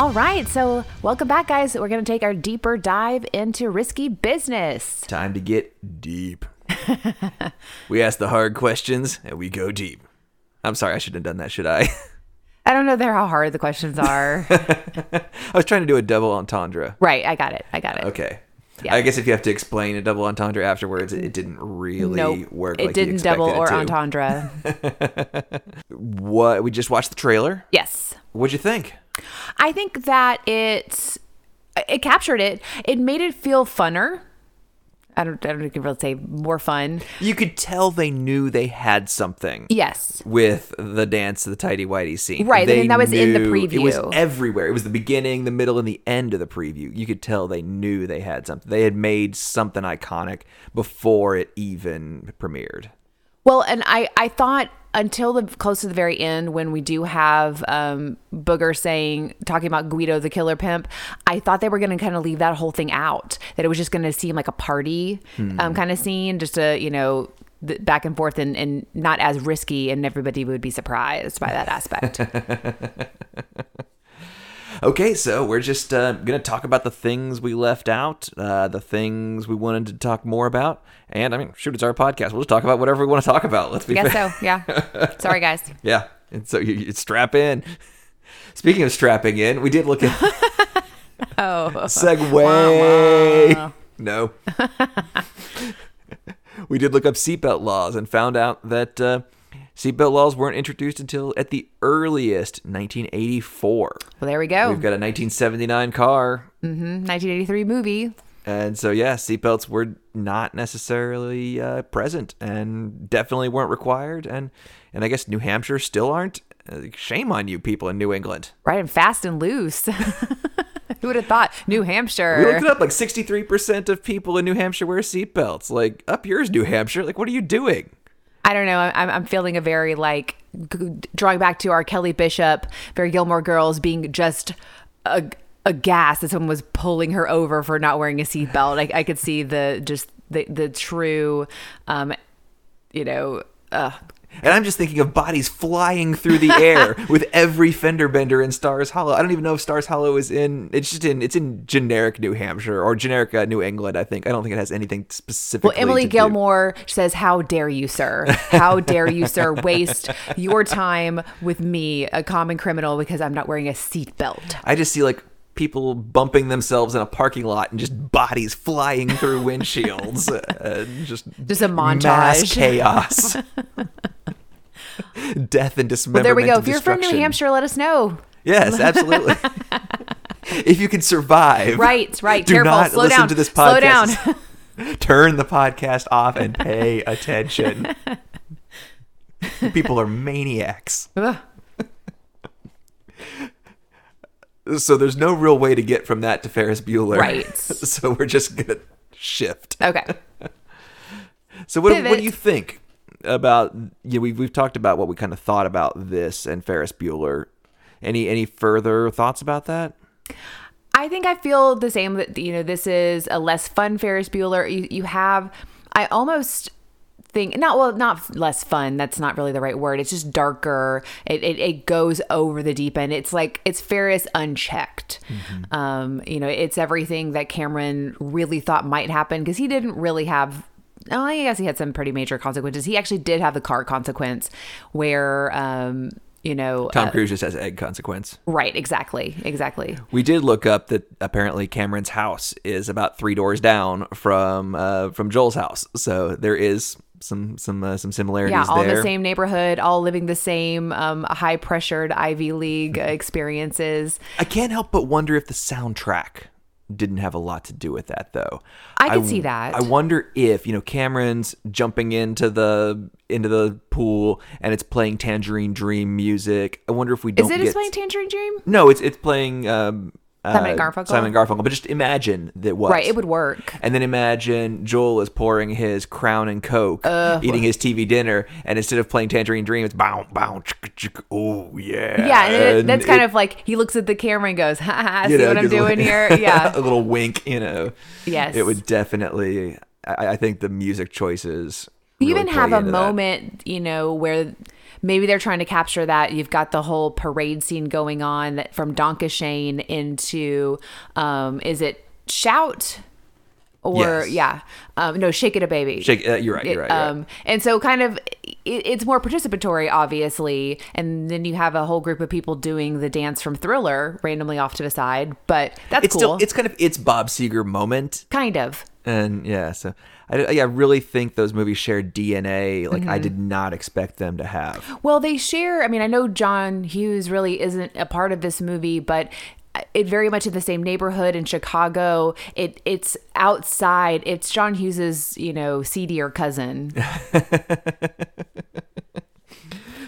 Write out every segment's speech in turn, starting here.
All right, so welcome back, guys. We're going to take our deeper dive into risky business. Time to get deep. we ask the hard questions and we go deep. I'm sorry, I shouldn't have done that, should I? I don't know there how hard the questions are. I was trying to do a double entendre. right, I got it. I got it. Okay. Yeah. I guess if you have to explain a double entendre afterwards, it didn't really Nope. work. it like you didn't double or to. entendre. What? We just watched the trailer. yes. What'd you think? I think that it it captured it. It made it feel funner. I don't I don't know if you can really say more fun. You could tell they knew they had something. Yes. with the dance the tidy whitey scene. Right, They and that was in the preview. It was everywhere. It was the beginning, the middle, and the end of the preview. You could tell they knew they had something. They had made something iconic before it even premiered. Well, and I I thought until the close to the very end when we do have um, Booger saying talking about Guido the killer pimp, I thought they were going to kind of leave that whole thing out. That it was just going to seem like a party um, kind of scene, just a you know th- back and forth and, and not as risky, and everybody would be surprised by that aspect. Okay, so we're just uh, going to talk about the things we left out, uh, the things we wanted to talk more about. And I mean, shoot, it's our podcast. We'll just talk about whatever we want to talk about. Let's be I guess fair. so. Yeah. Sorry, guys. Yeah. And so you, you strap in. Speaking of strapping in, we did look at Oh. Segway. No. we did look up seatbelt laws and found out that uh, seatbelt laws weren't introduced until at the earliest 1984. Well, there we go. We've got a 1979 car. 1983 movie. And so, yeah, seatbelts were not necessarily uh, present and definitely weren't required. And, and I guess New Hampshire still aren't. Uh, shame on you people in New England. Right, and fast and loose. Who would have thought? New Hampshire. We looked it up. Like 63% of people in New Hampshire wear seatbelts. Like, up yours, New Hampshire. Like, what are you doing? I don't know. I'm, I'm feeling a very like drawing back to our Kelly Bishop, very Gilmore Girls being just a aghast that someone was pulling her over for not wearing a seatbelt. I, I could see the just the the true, um, you know, uh, And I'm just thinking of bodies flying through the air with every fender bender in Stars Hollow. I don't even know if Stars Hollow is in. It's just in. It's in generic New Hampshire or generic uh, New England. I think. I don't think it has anything specific. Well, Emily Gilmore says, "How dare you, sir? How dare you, sir, waste your time with me, a common criminal, because I'm not wearing a seatbelt." I just see like people bumping themselves in a parking lot and just bodies flying through windshields. uh, just Just a mass montage. chaos. Death and Well, dismemberment. there we go. If you're from New. Hampshire, let us know. Yes, absolutely. if you can survive. Right, right. Do Careful. not Slow listen down. to this Slow podcast. down. Turn the podcast off and pay attention. People are maniacs. Ugh. So there's no real way to get from that to Ferris Bueller. Right. so we're just gonna shift. Okay. So what, what do you think about? You know, we've we've talked about what we kind of thought about this and Ferris Bueller. Any any further thoughts about that? I think I feel the same that you know this is a less fun Ferris Bueller. You you have I almost think not well not less fun that's not really the right word it's just darker it, it, it goes over the deep end it's like it's ferris unchecked um you know it's everything that cameron really thought might happen because he didn't really have Oh, I guess he had some pretty major consequences. He actually did have the car consequence where, um, you know, Tom uh, Cruise just has egg consequence. right? Exactly, exactly. We did look up that apparently Cameron's house is about three doors down from uh, from Joel's house, so there is some some uh, some similarities Yeah, all in the same neighborhood, all living the same um, high pressured Ivy League experiences. I can't help but wonder if the soundtrack didn't have a lot to do with that, though. I could see that. I wonder if you know Cameron's jumping into the into the pool and it's playing Tangerine Dream music. I wonder if we don't. Is it get... playing Tangerine Dream? No, it's it's playing um, Simon uh, and Garfunkel? Simon and Garfunkel. But just imagine that was Right, it would work. And then imagine Joel is pouring his Crown and Coke, eating his TV dinner, and instead of playing Tangerine Dream, it's bow bow. chicka, chicka, Oh yeah. Yeah, and, it, And that's kind it- of like he looks at the camera and goes, "Ha ha, see know, what I'm doing little- here?" Yeah, a little wink. You know. Yes. It would definitely. I, I think the music choices. You really even have a that. moment, you know, where maybe they're trying to capture that. You've got the whole parade scene going on that from Danke Schoen into, um, is it Shout? Or Yes. yeah, um, no, shake it a baby. Shake, uh, you're right. You're right. You're right. Um, and so kind of it, it's more participatory, obviously. And then you have a whole group of people doing the dance from Thriller randomly off to the side. But that's it's cool. still it's kind of it's Bob Seger moment, kind of. And yeah. So I, I really think those movies share DNA like I did not expect them to have. Well, they share. I mean, I know John Hughes really isn't a part of this movie, but it very much in the same neighborhood in Chicago. It it's outside. It's John Hughes's you know seedier cousin.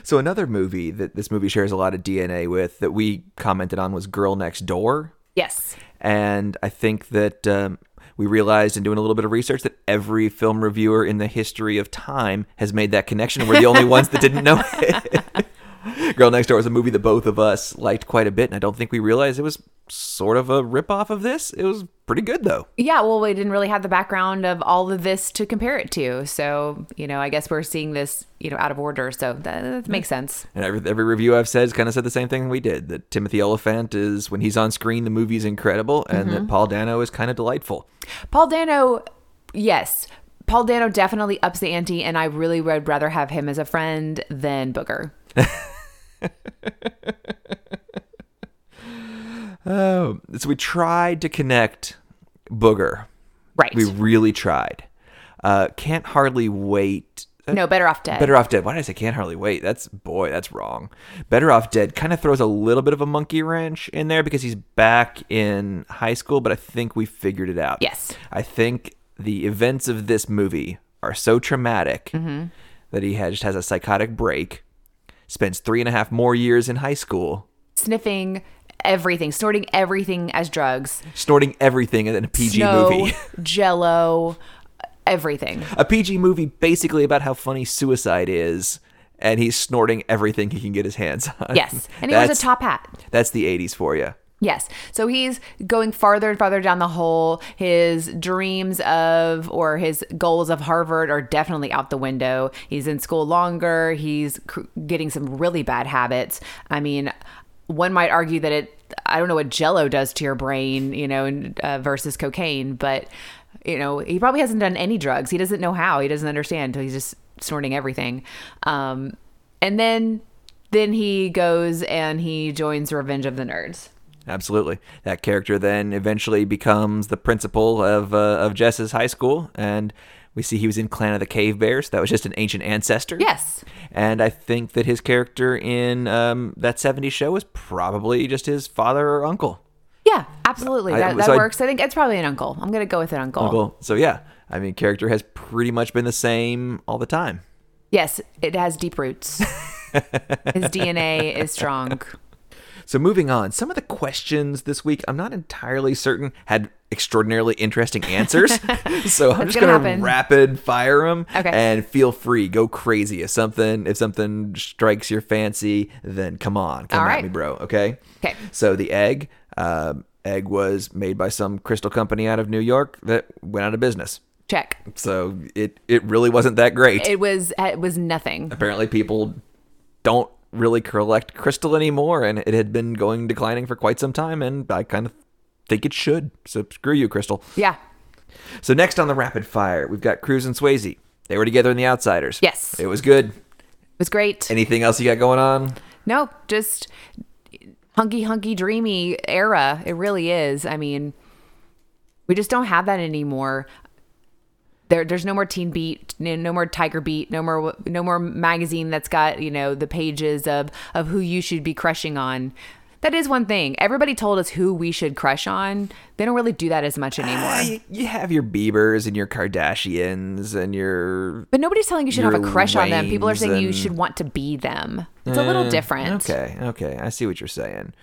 So another movie that this movie shares a lot of DNA with that we commented on was Girl Next Door. yes. And I think that um, we realized in doing a little bit of research that every film reviewer in the history of time has made that connection. We're the only ones that didn't know it. Girl Next Door was a movie that both of us liked quite a bit, and I don't think we realized it was sort of a ripoff of this. It was pretty good, though. Yeah, well, we didn't really have the background of all of this to compare it to. So, you know, I guess we're seeing this, you know, out of order. So that, that makes sense. And every, every review I've said has kind of said the same thing we did that Timothy Olyphant is, when he's on screen, the movie's incredible, and that mm-hmm. Paul Dano is kind of delightful. Paul Dano, yes. Paul Dano definitely ups the ante, and I really would rather have him as a friend than Booger. Oh, so we tried to connect Booger. Right. We really tried. Uh, can't hardly wait. no, better off dead. Better off dead. Why did I say can't hardly wait? That's boy, that's wrong. Better off dead kind of throws a little bit of a monkey wrench in there because he's back in high school, but I think we figured it out. Yes. I think the events of this movie are so traumatic Mm-hmm. that he has, just has a psychotic break, spends three and a half more years in high school, Sniffing everything, snorting everything as drugs. snorting everything in a PG Snow, movie. jello, everything. a PG movie basically about how funny suicide is, and he's snorting everything he can get his hands on. Yes. And he wears a top hat. That's the 80s for you. Yes. So he's going farther and farther down the hole. His dreams of or his goals of Harvard are definitely out the window. He's in school longer. He's getting some really bad habits. I mean, one might argue that it, I don't know what jello does to your brain, you know, uh, versus cocaine, but, you know, he probably hasn't done any drugs. He doesn't know how. He doesn't understand. He's just snorting everything. Um, and then. Then he goes and he joins Revenge of the Nerds. Absolutely. That character then eventually becomes the principal of uh, of Jess's high school, and we see he was in Clan of the Cave Bears. That was just an ancient ancestor. Yes. And I think that his character in um, that 70s show was probably just his father or uncle. Yeah, absolutely. I- That, that so I- works. I think it's probably an uncle. I'm going to go with an uncle. Uncle. So yeah, I mean, character has pretty much been the same all the time. Yes, it has deep roots. His DNA is strong. So moving on, some of the questions this week, I'm not entirely certain had extraordinarily interesting answers. so I'm just gonna gonna rapid fire them. Okay. And feel free, go crazy. If something if something strikes your fancy, then come on, come All at right. me, bro. Okay. Okay. So the egg, um, egg was made by some crystal company out of New York that went out of business. Check. So it it really wasn't that great. It was it was nothing. Apparently, people don't really collect crystal anymore, and it had been going declining for quite some time. And I kind of think it should. So screw you, Crystal. Yeah. So next on the rapid fire, we've got Cruise and Swayze. They were together in The Outsiders. Yes. it was good. It was great. Anything else you got going on? No, just hunky hunky dreamy era. It really is. I mean, we just don't have that anymore. There, there's no more Teen Beat, no, more Tiger Beat, no more, no more magazine that's got you know the pages of of who you should be crushing on. That is one thing. Everybody told us who we should crush on. They don't really do that as much anymore. Ah, you, you have your Biebers and your Kardashians and your. But nobody's telling you should have a crush on them. People are Waynes saying you should want to be them. It's a little Eh, different. Okay, okay, I see what you're saying.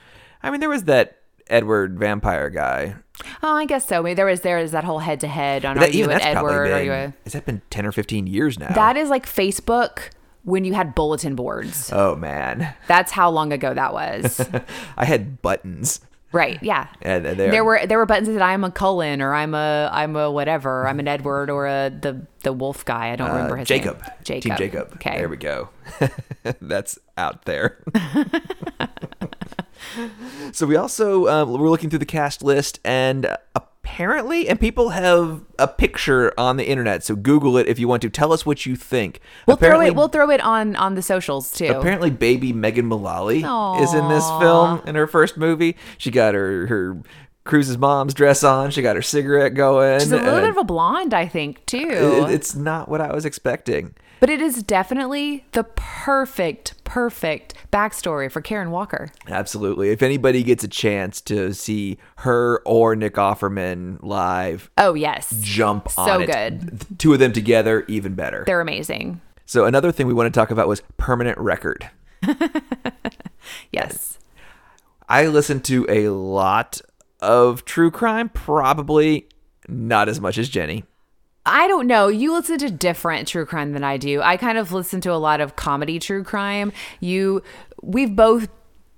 I mean, there was that Edward vampire guy. Oh, I guess so. Maybe there was there is that whole head to head on But are you an Edward? been. Are you a Has that been ten or fifteen years now? That is like Facebook when you had bulletin boards. oh man, That's how long ago that was. I had buttons. Right. Yeah. And there were there were buttons that said I'm a Cullen or I'm a I'm a whatever I'm an Edward or a the the wolf guy I don't remember Uh, his Jacob. name. Jacob. Team Jacob. Okay. There we go. That's out there. so we also um, we're looking through the cast list, and apparently, and people have a picture on the internet. So Google it if you want to. Tell us what you think. We'll throw it. We'll throw it on on the socials too. apparently, baby Megan Mullally is in this film in her first movie. She got her her. Cruise's mom's dress on. She got her cigarette going. She's a little bit of a blonde, I think, too. it- it's not what I was expecting. But it is definitely the perfect, perfect backstory for Karen Walker. Absolutely. If anybody gets a chance to see her or Nick Offerman live, Oh yes, jump on So it. good. The Two of them together, even better. they're amazing. so another thing we want to talk about was permanent record. Yes. I listen to a lot of true crime, probably not as much as Jenny. I don't know. You listen to different true crime than I do. I kind of listen to a lot of comedy true crime. You, we've both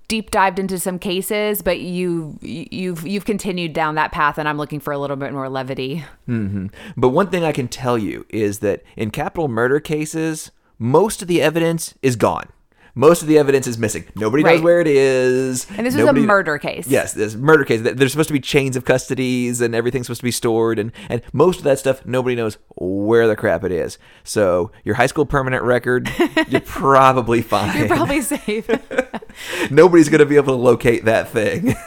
deep dived into some cases, but you you've you've continued down that path, and I'm looking for a little bit more levity. Mm-hmm. But one thing I can tell you is that in capital murder cases, most of the evidence is gone. Most of the evidence is missing. Nobody knows where it is. And this Nobody- a murder case. Yes, this murder case. There's supposed to be chains of custodies and everything's supposed to be stored, and and most of that stuff nobody knows where the crap it is. So your high school permanent record, you're probably fine. You're probably safe. Nobody's gonna be able to locate that thing.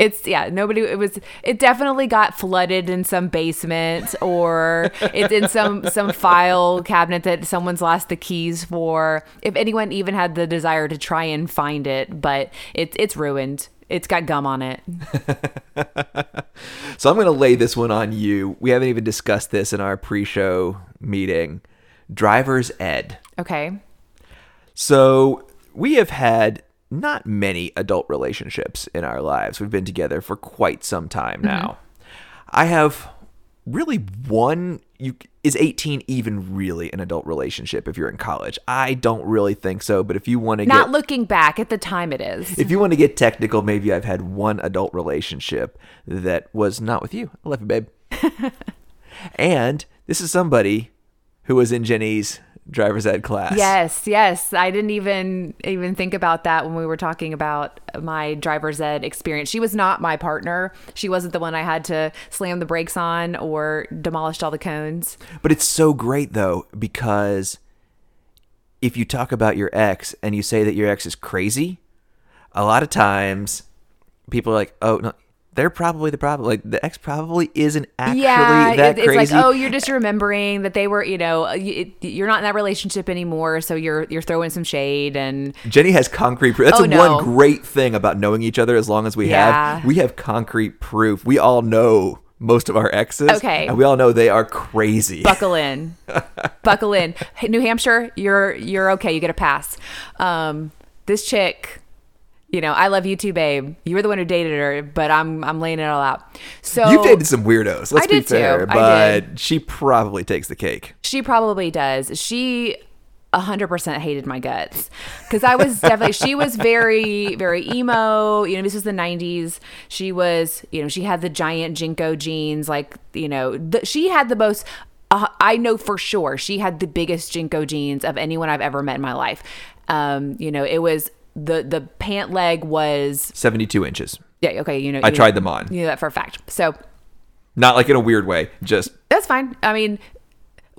It's yeah, nobody it was it definitely got flooded in some basement or it's in some some file cabinet that someone's lost the keys for. If anyone even had the desire to try and find it, but it's it's ruined. It's got gum on it. so I'm gonna lay this one on you. We haven't even discussed this in our pre-show meeting. Driver's ed. Okay. So we have had not many adult relationships in our lives. We've been together for quite some time mm-hmm. now. I have really one you is 18 even really an adult relationship if you're in college? I don't really think so, but if you want to Not get looking back at the time it is. if you want to get technical, maybe I've had one adult relationship that was not with you. I love you, babe. and this is somebody who was in Jenny's driver's ed class. Yes, yes. I didn't even even think about that when we were talking about my driver's ed experience. She was not my partner. She wasn't the one I had to slam the brakes on or demolished all the cones. But it's so great though because if you talk about your ex and you say that your ex is crazy, a lot of times people are like, "Oh, no, they're probably the problem. Like the ex probably isn't actually yeah, that it's crazy." like, oh, you're just remembering that they were, you know, you're not in that relationship anymore, so you're you're throwing some shade and Jenny has concrete proof. That's Oh, no. one great thing about knowing each other as long as we Yeah. have. We have concrete proof. We all know most of our exes. Okay. And we all know they are crazy. buckle in buckle in hey, new hampshire you're you're okay you get a pass um this chick you know i love you too babe you were the one who dated her but i'm i'm laying it all out so You've dated some weirdos. Let's I be too. fair, I but she probably takes the cake. she probably does she 100% hated my guts because i was definitely she was very very emo you know this was the 90s she was you know she had the giant JNCO jeans like you know the, she had the most uh, i know for sure she had the biggest JNCO jeans of anyone i've ever met in my life um you know it was the the pant leg was 72 inches. yeah okay you know I you tried know, them on. you know that for a fact so Not like in a weird way, just that's fine. I mean,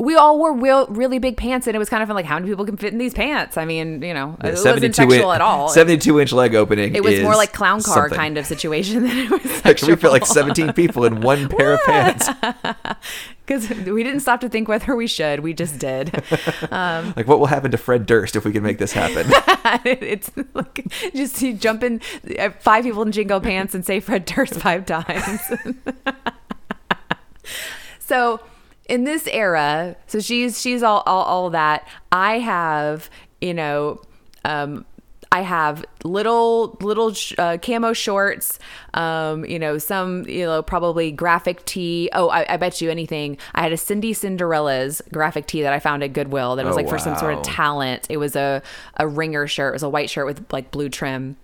we all wore real, really big pants, and it was kind of fun, like how many people can fit in these pants? I mean, you know, it wasn't sexual at all. 72 inch leg opening. it was more like clown car something. kind of situation than it was Like, we fit like 17 people in one pair of pants. because we didn't stop to think whether we should. We just did. Like, what will happen to Fred Durst if we can make this happen? it's like just you jump in uh, five people in JNCO pants and say Fred Durst five times. so in this era, so she's she's all all, all that. I have you know. Um, I have little little uh, camo shorts, um, you know, some you know probably graphic tee. Oh, I, I bet you anything. I had a Cindy Cinderella's graphic tee that I found at Goodwill that was Oh, like for some sort of talent. It was a a ringer shirt. It was a white shirt with like blue trim.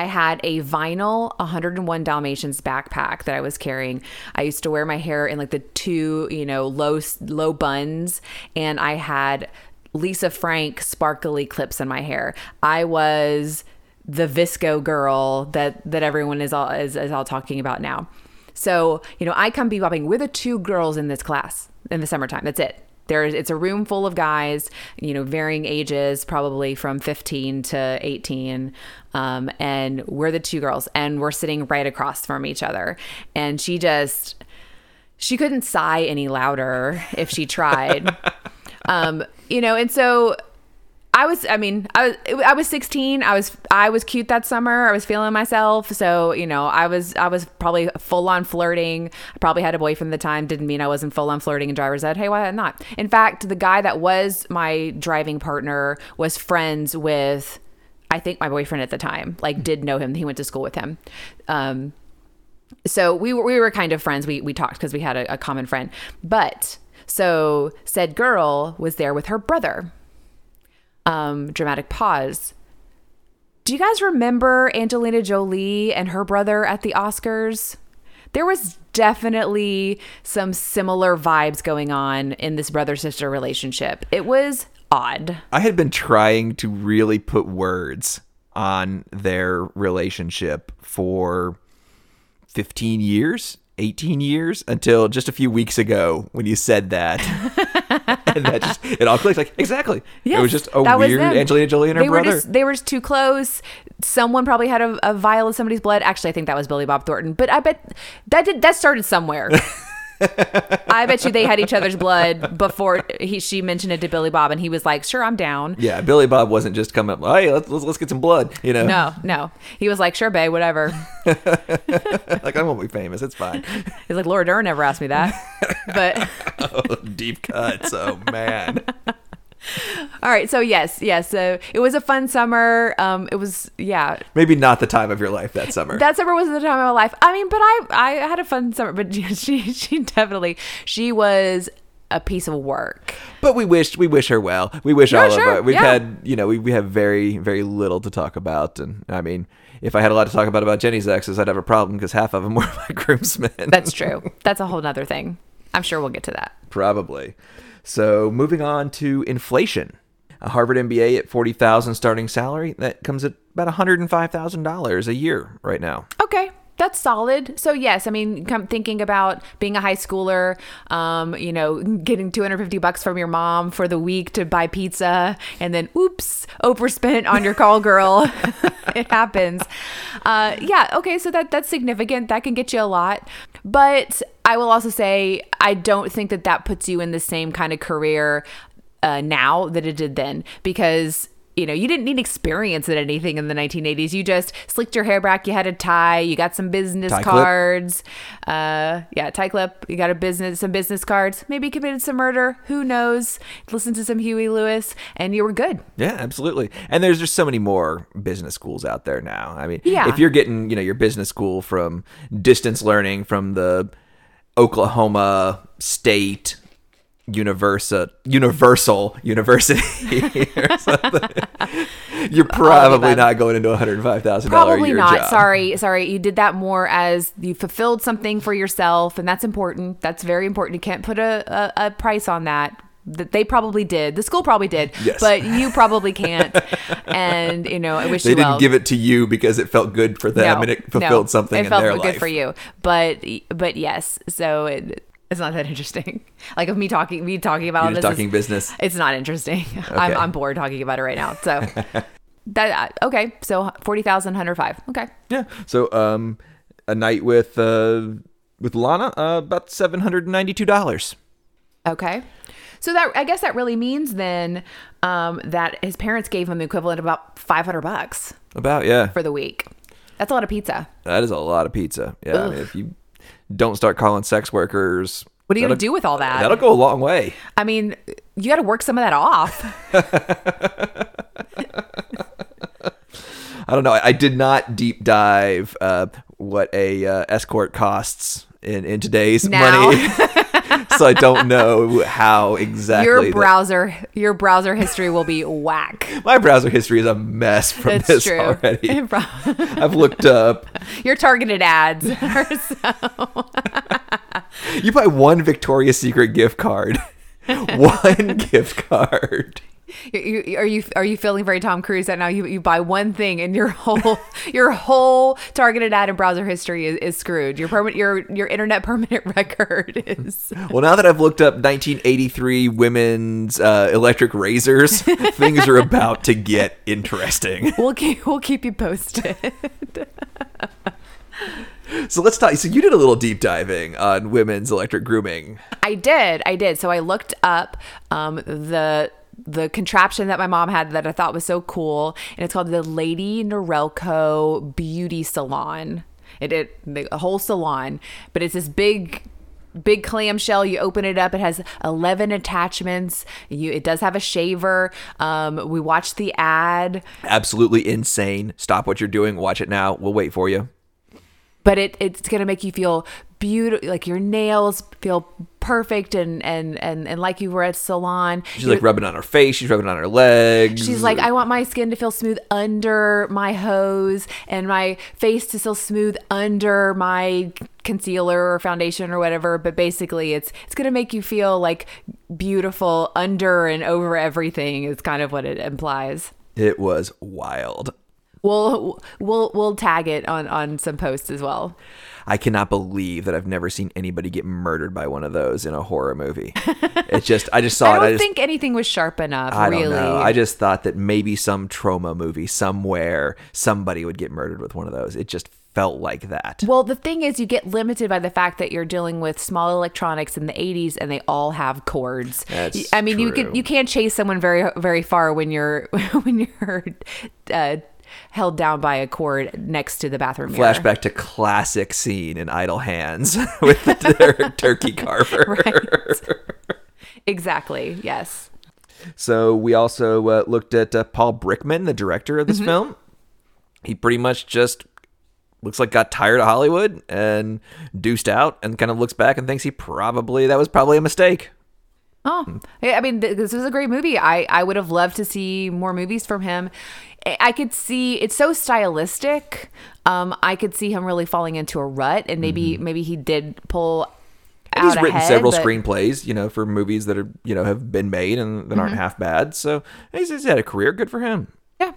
I had a vinyl 101 Dalmatians backpack that I was carrying. I used to wear my hair in like the two, you know, low low buns, and I had Lisa Frank sparkly clips in my hair. I was the VSCO girl that that everyone is all is, is all talking about now. So, you know, I come bebopping. We're the two girls in this class in the summertime. That's it. There's it's a room full of guys, you know, varying ages, probably from 15 to 18. Um, and we're the two girls, and we're sitting right across from each other. And she just she couldn't sigh any louder if she tried. um, you know, and so I was, I mean, I was, I was 16. I was, I was cute that summer. I was feeling myself. So, you know, I was, I was probably full on flirting. I probably had a boyfriend at the time. Didn't mean I wasn't full on flirting in driver's ed. Hey, why not? In fact, the guy that was my driving partner was friends with, I think my boyfriend at the time, like did know him. He went to school with him. Um, so we were, we were kind of friends. We, we talked because we had a, a common friend, but so said girl was there with her brother um, dramatic pause. Do you guys remember Angelina Jolie and her brother at the Oscars? There was definitely some similar vibes going on in this brother sister relationship. It was odd. I had been trying to really put words on their relationship for 15 years 18 years until just a few weeks ago when you said that. and that just, it all clicked. Like, exactly. Yes, it was just a weird Angelina Jolie and her they brother. Were just, they were just too close. Someone probably had a, a vial of somebody's blood. Actually, I think that was Billy Bob Thornton. But I bet that did that started somewhere. I bet you they had each other's blood before he she mentioned it to Billy Bob, and he was like, "Sure, I'm down." Yeah, Billy Bob wasn't just coming up. Hey, let's let's, let's get some blood. You know? No, no. He was like, "Sure, babe, whatever." like I won't be famous. It's fine. He's like, Laura Dern never asked me that, but oh, deep cuts. Oh man. All right. So yes, yes. So it was a fun summer. Um, it was yeah. Maybe not the time of your life that summer. That summer wasn't the time of my life. I mean, but I I had a fun summer. But she she definitely she was a piece of work. But we wished we wish her well. We wish all sure, of it. We've yeah. had you know we we have very very little to talk about, and I mean. If I had a lot to talk about about Jenny's exes, I'd have a problem because half of them were my groomsmen. That's true. That's a whole other thing. I'm sure we'll get to that. Probably. So moving on to inflation. A Harvard MBA at 40,000 starting salary, that comes at about $105,000 a year right now. Okay that's solid. So yes, I mean, come thinking about being a high schooler, um, you know, getting 250 bucks from your mom for the week to buy pizza, and then oops, overspent on your call girl. it happens. Uh, yeah. Okay. So that that's significant. That can get you a lot. But I will also say I don't think that that puts you in the same kind of career uh, now that it did then because you know, you didn't need experience at anything in the 1980s. You just slicked your hair back, you had a tie, you got some business tie cards. Uh, yeah, tie clip. You got a business, some business cards. Maybe committed some murder. Who knows? Listen to some Huey Lewis, and you were good. Yeah, absolutely. And there's just so many more business schools out there now. I mean, yeah. if you're getting, you know, your business school from distance learning from the Oklahoma State Universal Universal University or something. You're probably not going into a hundred five thousand dollar Probably not. Job. Sorry, sorry. You did that more as you fulfilled something for yourself, and that's important. That's very important. You can't put a, a, a price on that. That they probably did. The school probably did, yes. but you probably can't. and you know, I wish they didn't well. give it to you because it felt good for them no, and it fulfilled no, something. It felt good life. for you, but but yes. So it, it's not that interesting. Like of me talking, me talking about You're this. Talking is, business. It's not interesting. Okay. I'm, I'm bored talking about it right now. So that uh, okay. So forty thousand, hundred five. Okay. Yeah. So um, a night with uh with Lana, uh, about seven hundred and ninety two dollars. Okay. So that I guess that really means then um, that his parents gave him the equivalent of about five hundred bucks. About yeah. For the week. That's a lot of pizza. That is a lot of pizza. Yeah. I mean, if you don't start calling sex workers. What are you going to do with all that? That'll go a long way. I mean, you got to work some of that off. I don't know. I, I did not deep dive uh, what a uh, escort costs in, in today's now. money. so I don't know how exactly. Your that- browser, your browser history will be whack. my browser history is a mess from It's this true. already. I've looked up. your targeted ads. so- You buy one Victoria's Secret gift card, one gift card. Are you are you feeling very Tom Cruise that now you, you buy one thing and your whole your whole targeted ad and browser history is, is screwed. Your permanent your your internet permanent record is Well, now that I've looked up 1983 women's uh, electric razors, things are about to get interesting. we'll keep we'll keep you posted. So let's talk. So you did a little deep diving on women's electric grooming. I did. I did. So I looked up um, the the contraption that my mom had that I thought was so cool, and it's called the Lady Norelco Beauty Salon. It, it the, a whole salon, but it's this big big clamshell you open it up it has 11 attachments you it does have a shaver um we watched the ad Absolutely insane. Stop what you're doing. Watch it now. We'll wait for you. But it it's gonna make you feel beautiful like your nails feel perfect and and and, and like you were at salon She's like rubbing on her face. She's rubbing on her legs. She's like, I want my skin to feel smooth under my hose and my face to feel smooth under my concealer or foundation or whatever. But basically, it's it's gonna make you feel like beautiful under and over everything. Is kind of what it implies. it was wild. We'll we'll we'll tag it on on some posts as well. I cannot believe that I've never seen anybody get murdered by one of those in a horror movie. It's just, I just saw I it. I don't think anything was sharp enough. I really, don't know. I just thought that maybe some trauma movie somewhere, somebody would get murdered with one of those. It just felt like that. Well, the thing is, you get limited by the fact that you're dealing with small electronics in the 80s, and they all have cords. That's I mean, you can you can't chase someone very very far when you're when you're uh, held down by a cord next to the bathroom mirror. Flashback to classic scene in Idle Hands with the tur- turkey carver. Exactly. Yes. So we also uh, looked at uh, Paul Brickman, the director of this Mm-hmm. film. He pretty much just looks like got tired of Hollywood and deuced out, and kind of looks back and thinks he probably that was probably a mistake. Oh, I mean, th- this was a great movie. I I would have loved to see more movies from him. I could see it's so stylistic. Um, I could see him really falling into a rut, and maybe maybe he did pull. Mm-hmm. And he's written ahead, several but- screenplays, you know, for movies that are you know have been made and that aren't Mm-hmm. half bad. So he's, he's had a career. Good for him. Yeah.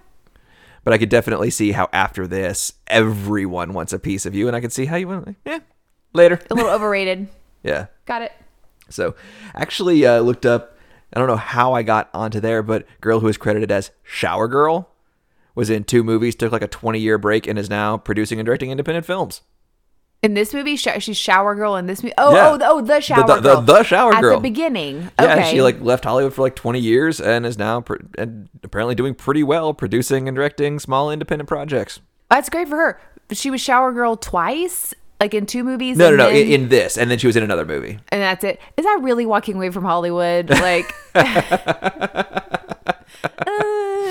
But I could definitely see how after this, everyone wants a piece of you, and I could see how you went. Like, yeah, later. A little overrated. Yeah. Got it. So actually uh, looked up. I don't know how I got onto there, but girl who is credited as Shower Girl was in two movies, took like a 20 year break, and is now producing and directing independent films. In this movie, sh- she's shower girl. In this movie, oh, Yeah. oh, the- oh, the shower the, the, girl, the shower girl at the beginning. Yeah, okay, she like left Hollywood for like 20 years and is now pr- and apparently doing pretty well producing and directing small independent projects. that's great for her. She was shower girl twice, like in two movies. No, no, no, then- in this, and then she was in another movie. and that's it. Is that really walking away from Hollywood? Like, Uh,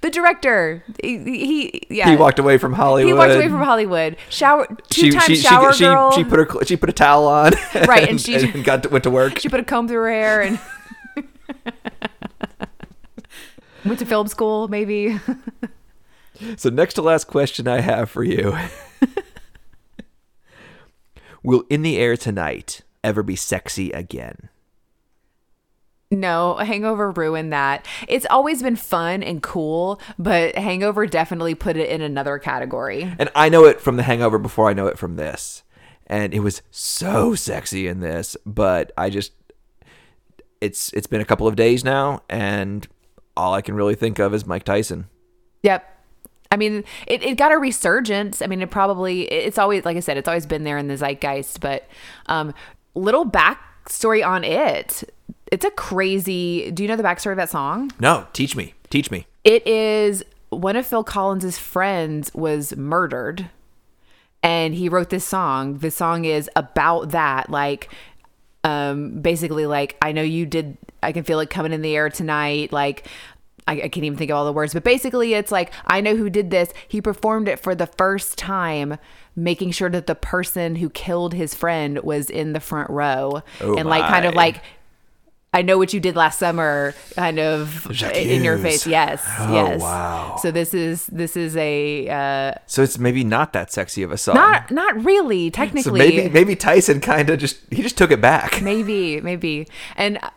the director, he, he yeah, He walked away from Hollywood. He walked away from Hollywood. Shower She, two time she, she, shower she, girl. she put her she put a towel on, Right, and she- got to, went to work. she put a comb through her hair and went to film school. Maybe So next to last question I have for you. Will In the Air Tonight ever be sexy again? No. Hangover ruined that. It's always been fun and cool, but Hangover definitely put it in another category. And I know it from The Hangover before I know it from this. And it was so sexy in this, but I just it's it's been a couple of days now and all I can really think of is Mike Tyson. Yep. I mean, it, it got a resurgence. I mean, it probably, it's always, like I said, it's always been there in the zeitgeist, but um, little backstory on it. It's a crazy, do you know the backstory of that song? No, teach me. Teach me. It is one of Phil Collins's friends was murdered and he wrote this song. The song is about that. Like, um, basically like, I know you did, I can feel it coming in the air tonight. Like, I, I can't even think of all the words, but basically, it's like I know who did this. He performed it for the first time, making sure that the person who killed his friend was in the front row, Oh and like kind of like. I know what you did last summer, kind of in your face. Yes, Oh, yes. wow. So this is this is a uh, So it's maybe not that sexy of a song. not not really so technically. maybe maybe Tyson kind of just he just took it back. maybe maybe and I-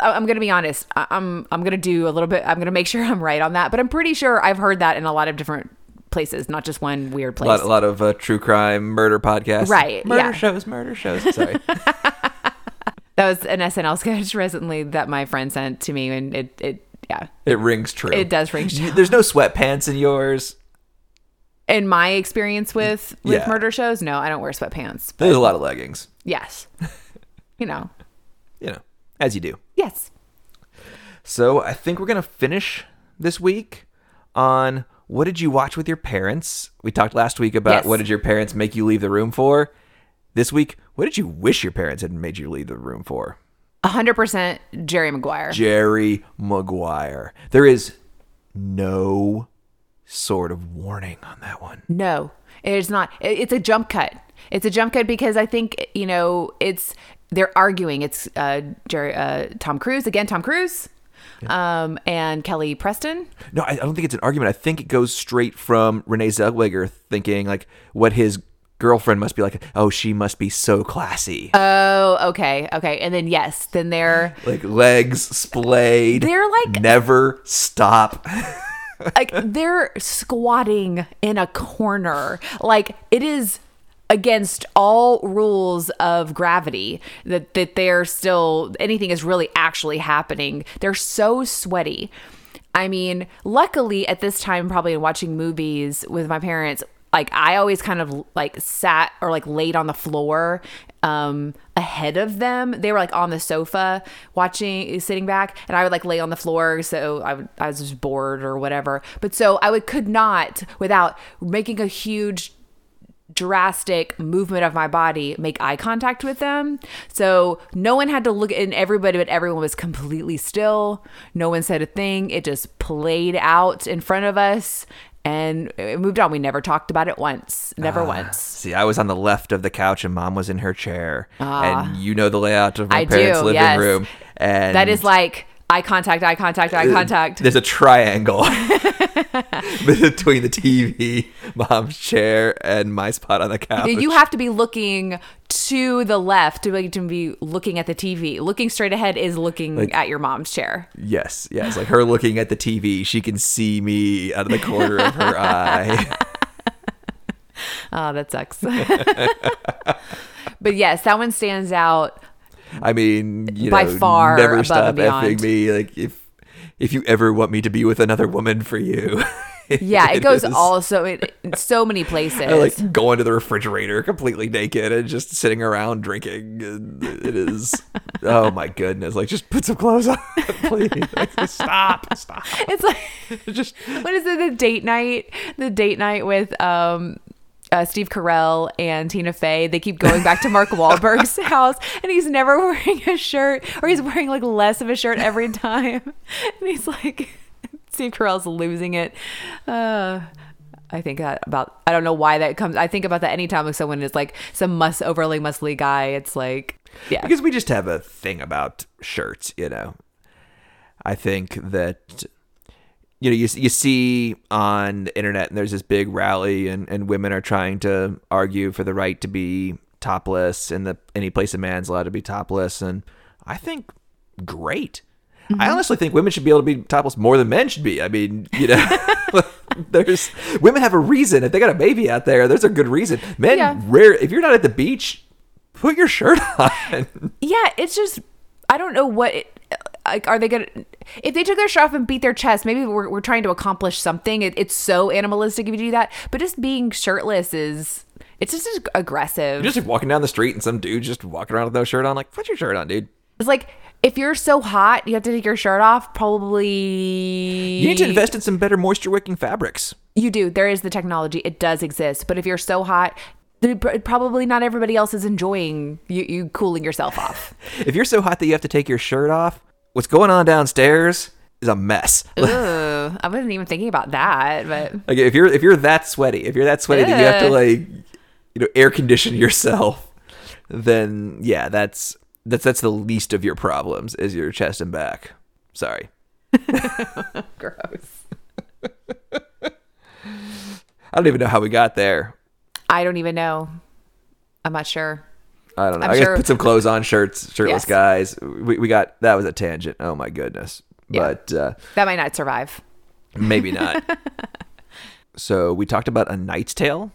i'm gonna be honest i'm i'm gonna do a little bit i'm gonna make sure i'm right on that but i'm pretty sure i've heard that in a lot of different places not just one weird A place lot, a lot of uh, true crime murder podcasts. Right, Murder yeah. shows, murder shows. Sorry. that was an snl sketch recently that my friend sent to me and it it yeah it rings true. It does ring true. There's no sweatpants in yours. in my experience with with Yeah. murder shows no i don't wear sweatpants There's a lot of leggings. yes you know You know, as you do. yes So I think we're gonna finish this week on what did you watch with your parents? We talked last week about Yes. what did your parents make you leave the room for. This week, what did you wish your parents had made you leave the room for? 100% jerry maguire Jerry Maguire. There is no sort of warning on that one. No, it's not. It's a jump cut. It's a jump cut because I think you know it's they're arguing. It's uh, Jerry, uh, Tom Cruise again. Tom Cruise, um, and Kelly Preston. No, I I don't think it's an argument. I think it goes straight from Renee Zellweger thinking like what his girlfriend must be like. Oh, she must be so classy. Oh, okay, okay. And then yes, then they're like legs splayed. They're like- never stop. like they're squatting in a corner. Like it is against all rules of gravity that that they're still anything is really actually happening. They're so sweaty. I mean, luckily at this time probably in watching movies with my parents, like I always kind of like sat or like laid on the floor um ahead of them. They were like on the sofa watching sitting back and I would like lay on the floor so I would I was just bored or whatever. But so I would could not without making a huge drastic movement of my body make eye contact with them. So no one had to look and everybody but everyone was completely still. No one said a thing. It just played out in front of us and it moved on. We never talked about it once. Never once. See, I was on the left of the couch and mom was in her chair. and you know the layout of my Ah. I parents' do, living yes. room. And That is like eye contact, eye contact, eye uh, contact. There's a triangle between the TV, mom's chair, and my spot on the couch. You have to be looking to the left to be, to be looking at the TV. Looking straight ahead is looking at your mom's chair. Yes, yes. Like her looking at the TV, she can see me out of the corner of her eye. Oh, that sucks. but yes, that one stands out. I mean, you By know, far never stop effing me. Like if if you ever want me to be with another woman for you. Yeah, it, goes is. all so in so many places. I like going to the refrigerator completely naked and just sitting around drinking. And It is, oh my goodness! Like, just put some clothes on, please. Like, stop, stop. it's like Just what is it? The date night, the date night with um. Uh, Steve Carell and Tina Fey, they keep going back to Mark Wahlberg's house, and he's never wearing a shirt, or he's wearing like less of a shirt every time. And he's like, Steve Carell's losing it. Uh, I think that about, I don't know why that comes. I think about that anytime like someone is like some mus overly muscly guy. It's like, yeah, because we just have a thing about shirts, you know. I think that you know you you see on the internet and there's this big rally and and women are trying to argue for the right to be topless and the any place a man's allowed to be topless and I think great. I mm-hmm. honestly think women should be able to be topless more than men should be. I mean, you know, there's women have a reason. If they got a baby out there, there's a good reason. Men Yeah. rare if you're not at the beach, put your shirt on. yeah. It's just, I don't know what. It, like, are they gonna? If they took their shirt off and beat their chest, maybe we're, we're trying to accomplish something. It, it's so animalistic if you do that, but just being shirtless is. It's just aggressive. You're just like walking down the street and some dude just walking around with no shirt on. Like, put your shirt on, dude. It's like if you're so hot, you have to take your shirt off. Probably You need to invest in some better moisture wicking fabrics. You do. There is the technology. It does exist. But if you're so hot, probably not everybody else is enjoying you, you cooling yourself off. If you're so hot that you have to take your shirt off, what's going on downstairs is a mess. Ooh, I wasn't even thinking about that, but Like if you're if you're that sweaty, if you're that sweaty that you have to like you know air condition yourself, then yeah, that's that's that's the least of your problems is your chest and back. Sorry. gross. I don't even know how we got there. I don't even know. I'm not sure. I don't know. I'm i guess sure- put some clothes on, shirts, shirtless Yes. guys. We, we got that was a tangent. Oh my goodness. Yeah. But uh, That might not survive. maybe not. so we talked about a Knight's Tale.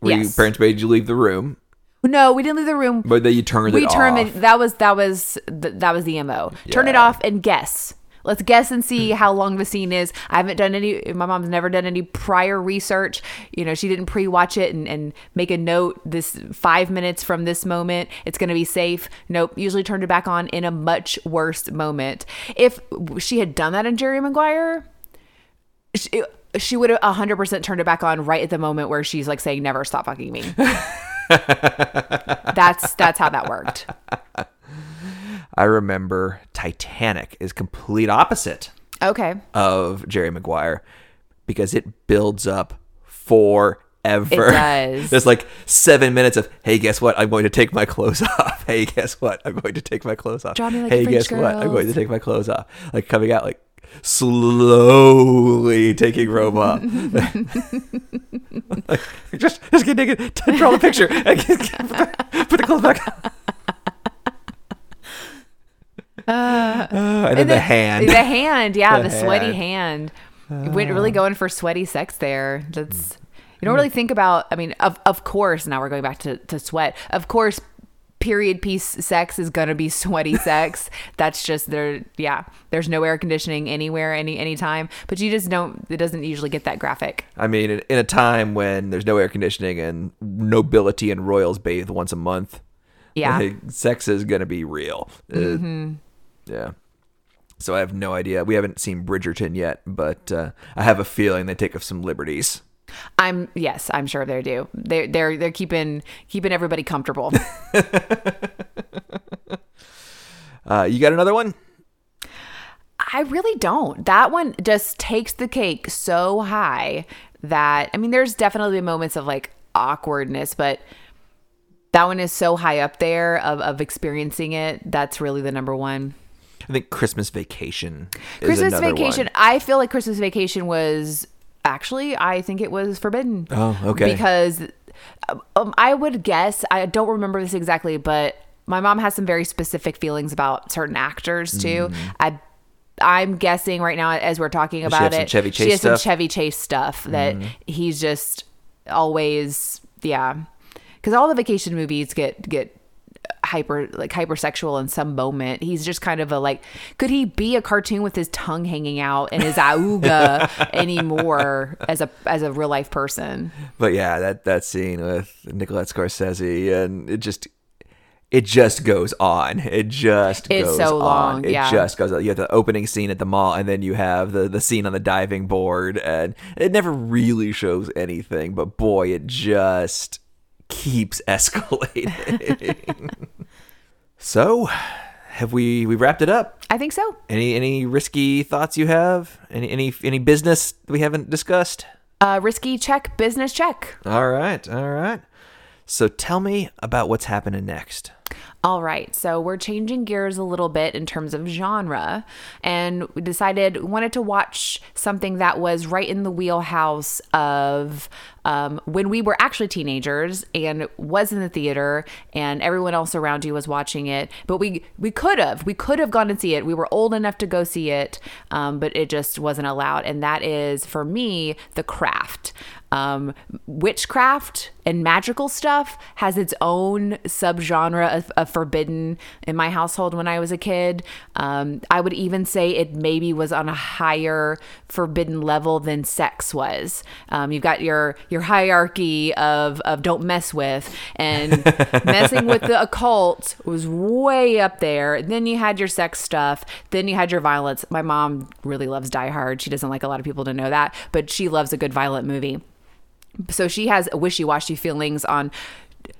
Where your Yes. parents made you leave the room, No, we didn't leave the room. but then you turned we it turned off. it. That was that was th- that was the mo. Turn it off and guess. Let's guess and see hmm. how long the scene is. I haven't done any. My mom's never done any prior research. You know, she didn't pre-watch it and, and make a note. This five minutes from this moment, it's going to be safe. Nope. Usually turned it back on in a much worse moment. If she had done that in Jerry Maguire, she, she would have 100% turned it back on right at the moment where she's like saying never stop fucking me that's that's how that worked I remember Titanic is complete opposite okay of Jerry Maguire because it builds up forever. It does. There's like seven minutes of, hey, guess what? I'm going to take my clothes off. Hey, guess what? I'm going to take my clothes off. Draw me like hey, guess what? I'm going to take my clothes off. Like coming out like slowly taking robe off. Like, just just get naked, draw the picture, and get- put the clothes back on. Uh, and then the hand. the hand yeah the, The sweaty hand. hand went really going for sweaty sex there that's you don't really think about i mean of of course now we're going back to, to sweat of course period piece sex is gonna be sweaty sex that's just there yeah there's no air conditioning anywhere any any time. but you just don't it doesn't usually get that graphic I mean, in, in a time when there's no air conditioning and nobility and royals bathe once a month, yeah like, sex is gonna be real. Uh, yeah. So I have no idea. We haven't seen Bridgerton yet, but uh, I have a feeling they take of some liberties. i'm yes i'm sure they do they're they're they're keeping keeping everybody comfortable Uh, you got another one? I really don't. That one just takes the cake so high that I mean, there's definitely moments of like awkwardness, but that one is so high up there of, of experiencing it. That's really the number one. I think Christmas Vacation. Is Christmas Vacation. one. I feel like Christmas Vacation was actually, I think it was forbidden. Oh, okay. Because um, I would guess, I don't remember this exactly, but my mom has some very specific feelings about certain actors too. I. I'm guessing right now as we're talking about it, Chevy she Chase has some? Chevy Chase stuff that he's just always, yeah. Because all the vacation movies get get hyper like hypersexual in some moment. He's just kind of a like could he be a cartoon with his tongue hanging out and his auga anymore as a as a real life person? But yeah, that that scene with Nicolette Scorsese and it just it just goes on. It just It's goes so on. long, It yeah. just goes on. You have the opening scene at the mall and then you have the the scene on the diving board and it never really shows anything, but boy, it just keeps escalating. so, have we we wrapped it up? I think so. Any any risky thoughts you have? Any any any business we haven't discussed? Uh, risky check, business check. All right, all right. So tell me about what's happening next. All right, so we're changing gears a little bit in terms of genre, and we decided we wanted to watch something that was right in the wheelhouse of um, when we were actually teenagers and was in the theater, and everyone else around you was watching it. But we we could have we could have gone and see it. We were old enough to go see it, um, but it just wasn't allowed. And that is for me, The Craft. Um, witchcraft and magical stuff has its own subgenre of forbidden in my household when I was a kid. Um, I would even say it maybe was on a higher forbidden level than sex was. Um, you've got your your hierarchy of of don't mess with, and messing with the occult was way up there. Then you had your sex stuff. Then you had your violence. My mom really loves Die Hard. She doesn't like a lot of people to know that, but she loves a good violent movie so she has wishy-washy feelings on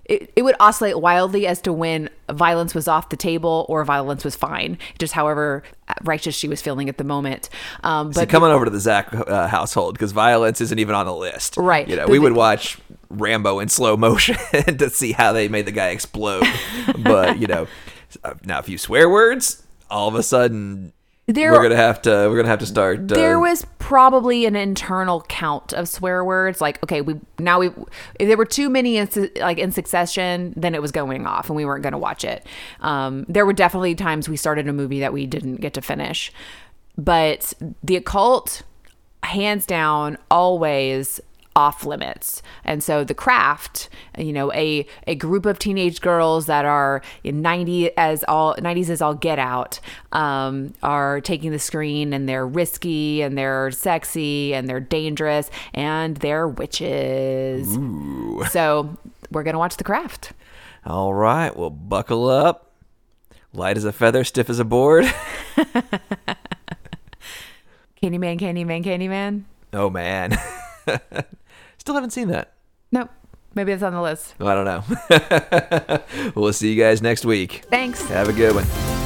it, it would oscillate wildly as to when violence was off the table or violence was fine, just however righteous she was feeling at the moment. Um, but coming over to the Zach uh, household because violence isn't even on the list. Right. You know, we would watch Rambo in slow motion to see how they made the guy explode. but you know, uh, now if you swear words, all of a sudden There- we're gonna have to we're gonna have to start. Uh, there was probably an internal count of swear words. Like okay we now we if there were too many in, like in succession then it was going off and we weren't going to watch it. Um, there were definitely times we started a movie that we didn't get to finish. But the occult hands down always off limits and so the craft you know a a group of teenage girls that are in 90 as all 90s as all get out um, are taking the screen and they're risky and they're sexy and they're dangerous and they're witches so we're gonna watch the craft all right. Well, buckle up. Light as a feather, stiff as a board. candyman candyman candyman oh man, still haven't seen that. nope maybe it's on the list I don't know. we'll see you guys next week. thanks Have a good one.